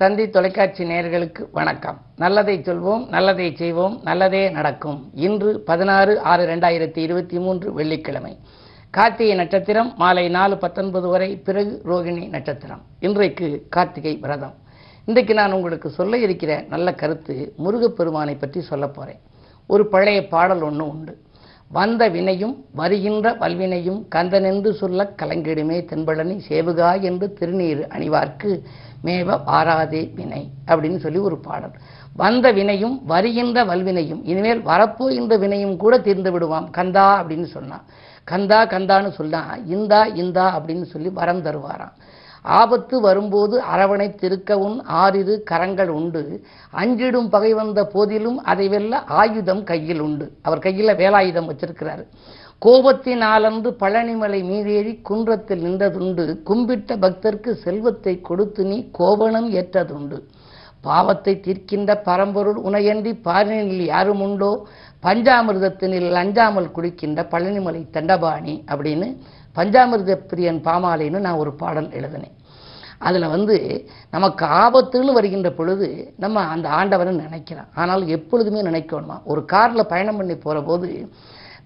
தந்தி தொலைக்காட்சி நேயர்களுக்கு வணக்கம். நல்லதை சொல்வோம் நல்லதை செய்வோம் நல்லதே நடக்கும். இன்று பதினாறு ஆறு ரெண்டாயிரத்தி இருபத்தி மூன்று வெள்ளிக்கிழமை. கார்த்திகை நட்சத்திரம் மாலை நாலு பத்தொன்பது வரை பிறகு ரோகிணி நட்சத்திரம். இன்றைக்கு கார்த்திகை விரதம். இன்றைக்கு நான் உங்களுக்கு சொல்ல இருக்கிற நல்ல கருத்து முருகப்பெருமானை பற்றி சொல்ல போகிறேன் ஒரு பழைய பாடல் ஒன்று உண்டு. வந்த வினையும் வருகின்ற வல்வினையும் கந்தனென்று சொல்ல கலங்கிடுமே தென்பழனி சேவுகா என்று திருநீர் அணிவார்க்கு மேவ வாராதே வினை அப்படின்னு சொல்லி ஒரு பாடல். வந்த வினையும் வருகின்ற வல்வினையும் இனிமேல் வரப்போகின்ற வினையும் கூட தீர்ந்து விடுவாம். கந்தா அப்படின்னு சொன்னான். கந்தா கந்தான்னு சொன்னா இந்தா இந்தா அப்படின்னு சொல்லி வரம் தருவாராம். ஆபத்து வரும்போது அரவணை திருக்கவும் ஆறிரு கரங்கள் உண்டு. அஞ்சிடும் பகை வந்த போதிலும் அதை வெல்ல ஆயுதம் கையில் உண்டு. அவர் கையில் வேலாயுதம் வச்சிருக்கிறாரு. கோபத்தினாலன்று பழனிமலை மீதேறி குன்றத்தில் நின்றதுண்டு. கும்பிட்ட பக்தர்க்கு செல்வத்தை கொடுத்து நீ கோவணம் ஏற்றதுண்டு. பாவத்தை தீர்க்கின்ற பரம்பொருள் உனையன்றி பாரினில் யாரும் உண்டோ? பஞ்சாமிர்தத்தினில் அஞ்சாமல் குடிக்கின்ற பழனிமலை தண்டபாணி அப்படின்னு பஞ்சாமிர்த பிரியன் பாமாலைன்னு நான் ஒரு பாடல் எழுதினேன். அதில் வந்து நமக்கு ஆபத்துன்னு வருகின்ற பொழுது நம்ம அந்த ஆண்டவரை நினைக்கிறோம் ஆனால் எப்பொழுதுமே நினைக்கணுமா? ஒரு காரில் பயணம் பண்ணி போகிற போது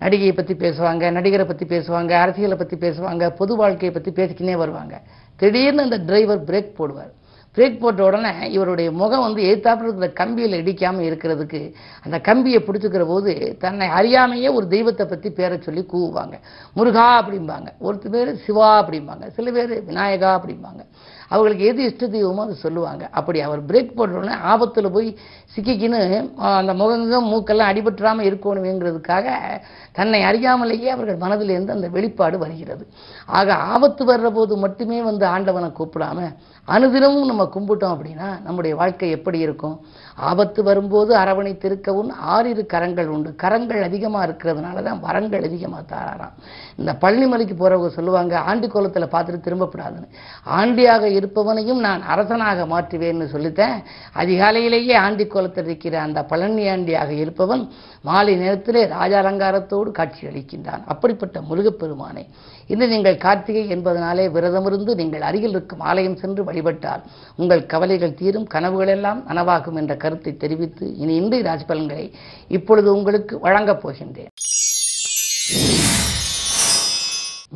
நடிகையை பற்றி பேசுவாங்க நடிகரை பற்றி பேசுவாங்க அரசியலை பற்றி பேசுவாங்க பொது வாழ்க்கையை பற்றி பேசிக்கினே வருவாங்க. திடீர்னு அந்த டிரைவர் பிரேக் போடுவார். பிரேக் போட்ட உடனே இவருடைய முகம் வந்து எதிர்த்தாப்புல இருக்கிற கம்பியில் இடிக்காமல் இருக்கிறதுக்கு அந்த கம்பியை பிடிச்சிக்கிற போது தன்னை அறியாமையே ஒரு தெய்வத்தை பற்றி பேரை சொல்லி கூவுவாங்க. முருகா அப்படிம்பாங்க. ஒருத்தர் பேர் சிவா அப்படிம்பாங்க. சில பேர் விநாயகா அப்படிம்பாங்க. அவங்களுக்கு எது இஷ்ட தெய்வமோ அதை சொல்லுவாங்க. அப்படி அவர் பிரேக் போட்ட ஆபத்தில் போய் சிக்கிக்கின்னு அந்த முகங்கம் மூக்கெல்லாம் அடிபட்டுறாமல் இருக்கணுங்கிறதுக்காக தன்னை அறியாமலேயே அவர்கள் மனதிலிருந்து அந்த வெளிப்பாடு வருகிறது. ஆக ஆபத்து வர்ற போது மட்டுமே வந்து ஆண்டவனை கூப்பிடாம அனுதினமும் நம்ம கும்பிட்டோம் அப்படின்னா நம்முடைய வாழ்க்கை எப்படி இருக்கும்? ஆபத்து வரும்போது அரவணை திருக்கவும் ஆறிரு கரங்கள் உண்டு. கரங்கள் அதிகமாக இருக்கிறதுனால தான் வரங்கள் அதிகமாக தாராராம். இந்த பழனிமலைக்கு போகிறவங்க சொல்லுவாங்க ஆண்டி கோலத்தில் பார்த்துட்டு திரும்பப்படாதுன்னு. ஆண்டியாக இருப்பவனையும் நான் அரசனாக மாற்றுவேன்னு சொல்லித்தேன். அதிகாலையிலேயே ஆண்டி கோலத்தில் இருக்கிற அந்த பழனி ஆண்டியாக இருப்பவன் மாலை நேரத்திலே ராஜாலங்காரத்தோடு காட்சி அளிக்கின்றான். அப்படிப்பட்ட முருகப்பெருமானை. இன்று நீங்கள் கார்த்திகை என்பதனாலே விரதமிருந்து நீங்கள் அருகில் இருக்கும் ஆலயம் சென்று வழிபட்டால் உங்கள் கவலைகள் தீரும் கனவுகளெல்லாம் நனவாகும் என்ற கருத்தை தெரிவித்து இனி இன்றைய ராஜ்பலன்களை இப்பொழுது உங்களுக்கு வழங்கப் போகின்றேன்.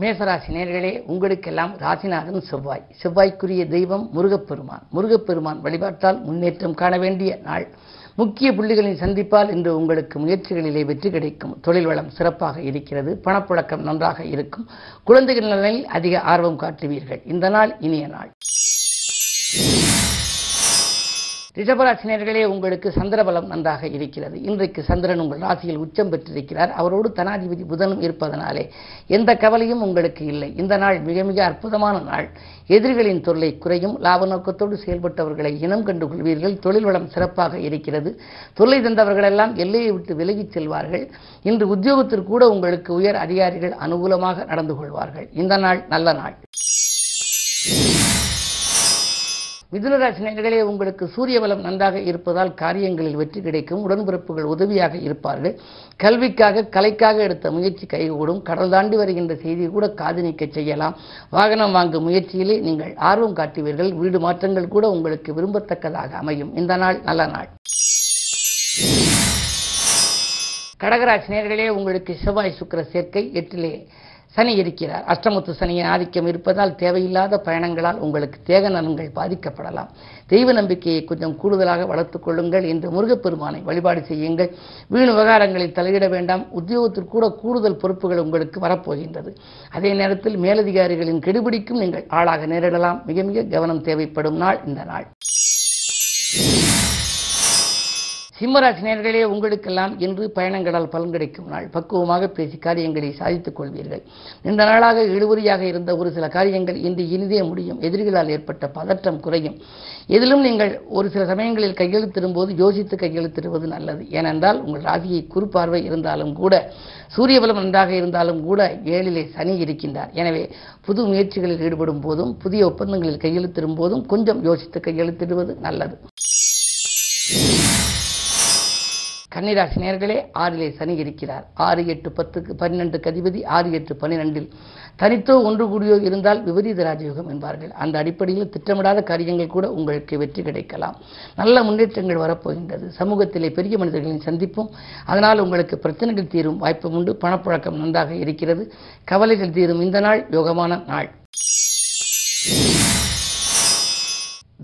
மேசராசி நேர்களே உங்களுக்கெல்லாம் ராசிநாதன் செவ்வாய். செவ்வாய்க்குரிய தெய்வம் முருகப்பெருமான். முருகப்பெருமான் வழிபாட்டால் முன்னேற்றம் காண வேண்டிய நாள். முக்கிய புள்ளிகளின் சந்திப்பால் இன்று உங்களுக்கு முயற்சிகளிலே வெற்றி கிடைக்கும். தொழில் வளம் சிறப்பாக இருக்கிறது. பணப்புழக்கம் நன்றாக இருக்கும். குழந்தைகள் நலனில் அதிக ஆர்வம் காட்டுவீர்கள். இந்த நாள் இனிய நாள். ரிஷபராசினியர்களே உங்களுக்கு சந்திரபலம் நன்றாக இருக்கிறது. இன்றைக்கு சந்திரன் உங்கள் ராசியில் உச்சம் பெற்றிருக்கிறார். அவரோடு தனாதிபதி புதனும் இருப்பதனாலே எந்த கவலையும் உங்களுக்கு இல்லை. இந்த நாள் மிக மிக அற்புதமான நாள். எதிரிகளின் தொல்லை குறையும். லாப நோக்கத்தோடு செயல்பட்டவர்களை இனம் கண்டு கொள்வீர்கள் தொழில் வளம் சிறப்பாக இருக்கிறது. தொல்லை தந்தவர்களெல்லாம் எல்லையை விட்டு விலகிச் செல்வார்கள். இன்று உத்தியோகத்திற்கு கூட உங்களுக்கு உயர் அதிகாரிகள் அனுகூலமாக நடந்து கொள்வார்கள். இந்த நாள் நல்ல நாள். மிதுனராசினியர்களே உங்களுக்கு சூரிய பலம் நன்றாக இருப்பதால் காரியங்களில் வெற்றி கிடைக்கும் உடன்பிறப்புகள் உதவியாக இருப்பார்கள். கல்விக்காக கலைக்காக எடுத்த முயற்சி கைகூடும். கடல் தாண்டி வருகின்ற செய்தி கூட காது நீக்க செய்யலாம். வாகனம் வாங்கும் முயற்சியிலே நீங்கள் ஆர்வம் காட்டுவீர்கள். வீடு மாற்றங்கள் கூட உங்களுக்கு விரும்பத்தக்கதாக அமையும். இந்த நாள் நல்ல நாள். கடகராசி நேர்களே உங்களுக்கு செவ்வாய் சுக்கர சேர்க்கை எட்டிலே சனி இருக்கிறார். அஷ்டமத்து சனியின் ஆதிக்கம் இருப்பதால் தேவையில்லாத பயணங்களால் உங்களுக்கு தேக நலன்கள் பாதிக்கப்படலாம். தெய்வ நம்பிக்கையை கொஞ்சம் கூடுதலாக வளர்த்துக் கொள்ளுங்கள் என்று முருகப்பெருமானை வழிபாடு செய்யுங்கள். வீண் விவகாரங்களில் தலையிட வேண்டாம். உத்தியோகத்திற்கூட கூடுதல் பொறுப்புகள் உங்களுக்கு வரப்போகின்றது. அதே நேரத்தில் மேலதிகாரிகளின் கெடுபிடிக்கும் நீங்கள் ஆளாக நேரிடலாம். மிக மிக கவனம் தேவைப்படும் நாள் இந்த நாள். சிம்மராசினியர்களே உங்களுக்கெல்லாம் இன்று பயணங்களால் பலன் கிடைக்கும் நாள். பக்குவமாக பேசி காரியங்களை சாதித்துக் கொள்வீர்கள். இந்த நாளாக இழுவறியாக இருந்த ஒரு சில காரியங்கள் இன்று இனிதே முடியும். எதிரிகளால் ஏற்பட்ட பதற்றம் குறையும். எதிலும் நீங்கள் ஒரு சில சமயங்களில் கையெழுத்திடும்போது யோசித்து கையெழுத்திடுவது நல்லது. ஏனென்றால் உங்கள் ராசியை குறுப்பார்வை இருந்தாலும் கூட சூரிய பலம் நன்றாக இருந்தாலும் கூட ஏழிலே சனி இருக்கின்றார். எனவே புது முயற்சிகளில் ஈடுபடும் போதும் புதிய ஒப்பந்தங்களில் கையெழுத்திடும் போதும் கொஞ்சம் யோசித்து கையெழுத்திடுவது நல்லது. கன்னிராசி நேர்களே ஆறிலே சனி இருக்கிறார். ஆறு எட்டு பத்துக்கு பன்னிரெண்டு கதிபதி ஆறு எட்டு பன்னிரெண்டில் தனித்தோ ஒன்று கூடியோ இருந்தால் விபரீத ராஜயோகம் என்பார்கள். அந்த அடிப்படையில் திட்டமிடாத காரியங்கள் கூட உங்களுக்கு வெற்றி கிடைக்கலாம். நல்ல முன்னேற்றங்கள் வரப்போகின்றது. சமூகத்திலே பெரிய மனிதர்களின் சந்திப்பும் அதனால் உங்களுக்கு பிரச்சனைகள் தீரும் வாய்ப்பு உண்டு. பணப்புழக்கம் நன்றாக இருக்கிறது. கவலைகள் தீரும். இந்த நாள் யோகமான நாள்.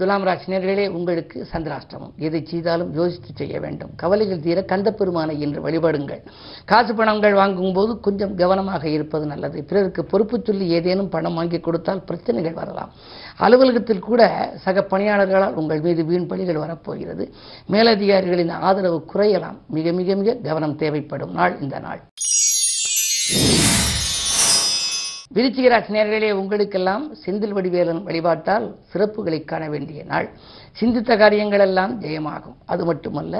துலாம் ராசினியர்களே உங்களுக்கு சந்திராஷ்டமம். எதை செய்தாலும் யோசித்து செய்ய வேண்டும். கவலைகள் தீர கந்த பெருமானை என்று வழிபடுங்கள். காசு பணங்கள் வாங்கும்போது கொஞ்சம் கவனமாக இருப்பது நல்லது. பிறருக்கு பொறுப்பு சொல்லி ஏதேனும் பணம் வாங்கி கொடுத்தால் பிரச்சனைகள் வரலாம். அலுவலகத்தில் கூட சக பணியாளர்களால் உங்கள் மீது வீண் பணிகள் வரப்போகிறது. மேலதிகாரிகளின் ஆதரவு குறையலாம். மிக மிக மிக கவனம் தேவைப்படும் நாள் இந்த நாள். விருச்சிகராசி நேர்களே உங்களுக்கெல்லாம் செந்தில் வடிவேலன் வழிபாட்டால் சிறப்புகளை காண வேண்டிய நாள். சிந்தித்த காரியங்கள் எல்லாம் ஜெயமாகும். அது மட்டுமல்ல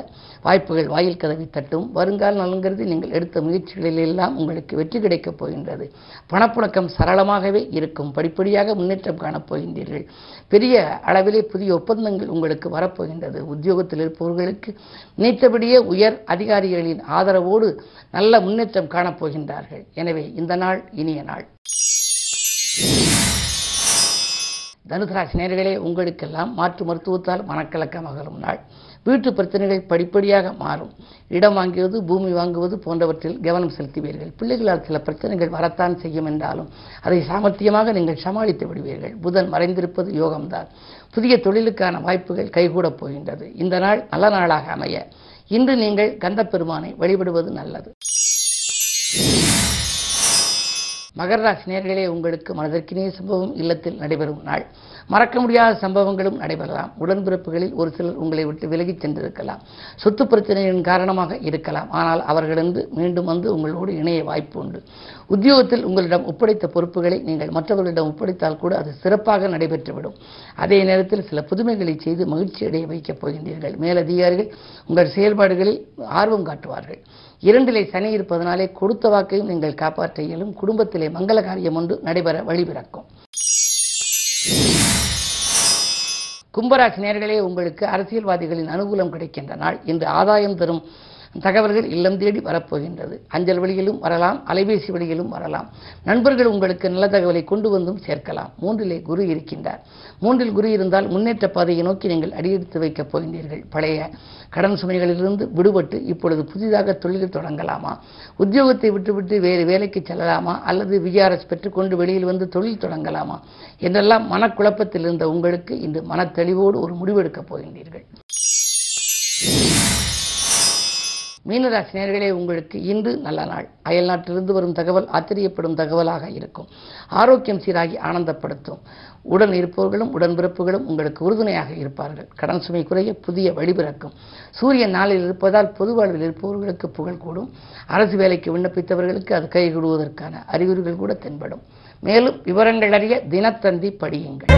வாய்ப்புகள் வாயில் கதவி தட்டும். வருங்கால நலங்கிறது நீங்கள் எடுத்த முயற்சிகளில் எல்லாம் உங்களுக்கு வெற்றி கிடைக்கப் போகின்றது. பணப்புழக்கம் சரளமாகவே இருக்கும். படிப்படியாக முன்னேற்றம் காணப்போகின்றீர்கள் பெரிய அளவிலே புதிய ஒப்பந்தங்கள் உங்களுக்கு வரப்போகின்றது. உத்தியோகத்தில் இருப்பவர்களுக்கு நினைத்தபடியே உயர் அதிகாரிகளின் ஆதரவோடு நல்ல முன்னேற்றம் காணப்போகின்றார்கள் எனவே இந்த நாள் இனிய நாள். தனுசராசி நேர்களே உங்களுக்கெல்லாம் மாற்று மருத்துவத்தால் மனக்கலக்கம் அகலும் நாள். வீட்டு பிரச்சனைகள் படிப்படியாக மாறும். இடம் வாங்குவது பூமி வாங்குவது போன்றவற்றில் கவனம் செலுத்துவீர்கள். பிள்ளைகளால் சில பிரச்சனைகள் வரத்தான் செய்யும் என்றாலும் அதை சாமர்த்தியமாக நீங்கள் சமாளித்து விடுவீர்கள். புதன் மறைந்திருப்பது யோகம்தான். புதிய தொழிலுக்கான வாய்ப்புகள் கைகூடப் போகின்றது. இந்த நாள் நல்ல நாளாக அமைய. இன்று நீங்கள் கந்த பெருமானை வழிபடுவது நல்லது. மகர ராசி நேர்களே உங்களுக்கு மனதிற்கினிய சம்பவம் இல்லத்தில் நடைபெறும் நாள். மறக்க முடியாத சம்பவங்களும் நடைபெறலாம். உடன்பிறப்புகளில் ஒரு சிலர் உங்களை விட்டு விலகிச் சென்றிருக்கலாம். சொத்து பிரச்சனையின் காரணமாக இருக்கலாம். ஆனால் அவர்களிருந்து மீண்டும் வந்து உங்களோடு இணைய வாய்ப்பு உண்டு. உத்தியோகத்தில் உங்களிடம் ஒப்படைத்த பொறுப்புகளை நீங்கள் மற்றவர்களிடம் ஒப்படைத்தால் கூட அது சிறப்பாக நடைபெற்றுவிடும். அதே நேரத்தில் சில புதுமைகளை செய்து மகிழ்ச்சி அடைய வைக்கப் போகின்றீர்கள். மேலதிகாரிகள் உங்கள் செயல்பாடுகளில் ஆர்வம் காட்டுவார்கள். இரண்டிலே சனி இருப்பதனாலே கொடுத்த வாக்கையும் நீங்கள் காப்பாற்ற இயலும் குடும்பத்திலே மங்கள காரியம் ஒன்று நடைபெற வழிபிறக்கும். கும்பராசி நேர்களே உங்களுக்கு அரசியல்வாதிகளின் அனுகூலம் கிடைக்கின்ற நாள். இன்று ஆதாயம் தரும் தகவல்கள் இல்லம் தேடி வரப்போகின்றது. அஞ்சல் வழியிலும் வரலாம் அலைபேசி வழியிலும் வரலாம். நண்பர்கள் உங்களுக்கு நல்ல தகவலை கொண்டு வந்தும் சேர்க்கலாம். மூன்றிலே குரு இருக்கின்றார். மூன்றில் குரு இருந்தால் முன்னேற்ற பாதையை நோக்கி நீங்கள் அடியெடுத்து வைக்கப் போகின்றீர்கள். பழைய கடன் சுமைகளிலிருந்து விடுபட்டு இப்பொழுது புதிதாக தொழில் தொடங்கலாமா? உத்தியோகத்தை விட்டுவிட்டு வேறு வேலைக்கு செல்லலாமா? அல்லது விஆர்எஸ் பெற்றுக்கொண்டு வெளியில் வந்து தொழில் தொடங்கலாமா? என்றெல்லாம் மனக்குழப்பத்தில் இருந்த உங்களுக்கு இன்று மனத்தெளிவோடு ஒரு முடிவெடுக்கப் போகின்றீர்கள். மீனராசி நேர்களே உங்களுக்கு இன்று நல்ல நாள். அயல் நாட்டிலிருந்து வரும் தகவல் ஆச்சரியப்படும் தகவலாக இருக்கும். ஆரோக்கியம் சீராகி ஆனந்தப்படுத்தும். உடன் இருப்பவர்களும் உடன்பிறப்புகளும் உங்களுக்கு உறுதுணையாக இருப்பார்கள். கடன் சுமை குறைய புதிய வழிபிறக்கும் சூரியன் நாளில் இருப்பதால் பொது வாழ்வில் இருப்பவர்களுக்கு புகழ் கூடும். அரசு வேலைக்கு விண்ணப்பித்தவர்களுக்கு அது கைகூடுவதற்கான அறிகுறிகள் கூட தென்படும். மேலும் விவரங்கள் அறிய தினத்தந்தி படியுங்கள்.